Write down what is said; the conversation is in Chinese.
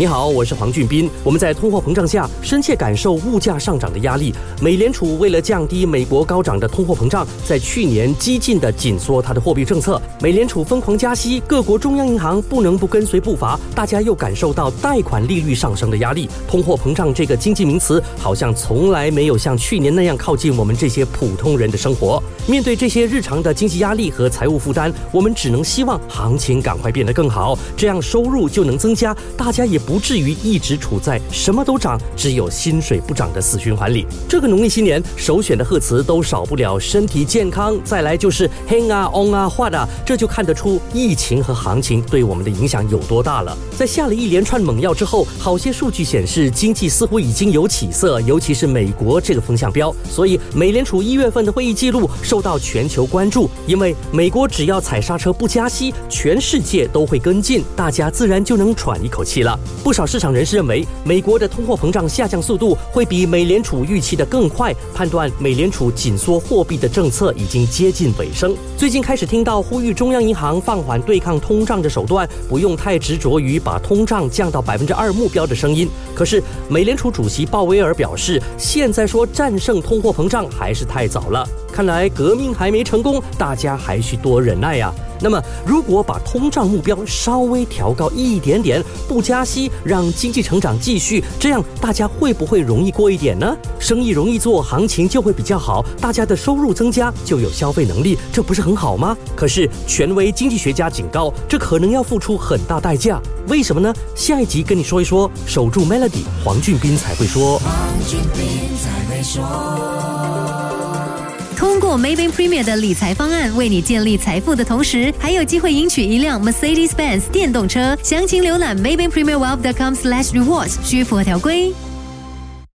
你好，我是黄俊斌。我们在通货膨胀下深切感受物价上涨的压力。美联储为了降低美国高涨的通货膨胀，在去年激进的紧缩它的货币政策。美联储疯狂加息，各国中央银行不能不跟随步伐。大家又感受到贷款利率上升的压力。通货膨胀这个经济名词，好像从来没有像去年那样靠近我们这些普通人的生活。面对这些日常的经济压力和财务负担，我们只能希望行情赶快变得更好，这样收入就能增加，大家也。不至于一直处在什么都涨，只有薪水不涨的死循环里。这个农历新年首选的贺词都少不了身体健康，再来就是 hang 啊 on 啊画的，这就看得出疫情和行情对我们的影响有多大了。在下了一连串猛药之后，好些数据显示经济似乎已经有起色，尤其是美国这个风向标。所以美联储一月份的会议记录受到全球关注，因为美国只要踩刹车不加息，全世界都会跟进，大家自然就能喘一口气了。不少市场人士认为，美国的通货膨胀下降速度会比美联储预期的更快，判断美联储紧缩货币的政策已经接近尾声。最近开始听到呼吁中央银行放缓对抗通胀的手段，不用太执着于把通胀降到百分之二目标的声音。可是，美联储主席鲍威尔表示，现在说战胜通货膨胀还是太早了。看来革命还没成功，大家还需多忍耐呀。那么，如果把通胀目标稍微调高一点点，不加息，让经济成长继续，这样大家会不会容易过一点呢？生意容易做，行情就会比较好，大家的收入增加，就有消费能力，这不是很好吗？可是，权威经济学家警告，这可能要付出很大代价。为什么呢？下一集跟你说一说。守住 Melody，黄俊斌才会说。黄俊斌才会说。通过 Maybank Premier 的理财方案，为你建立财富的同时，还有机会赢取一辆 Mercedes-Benz 电动车。详情浏览 Maybank Premier Wealth.com/slash rewards，需符合条规。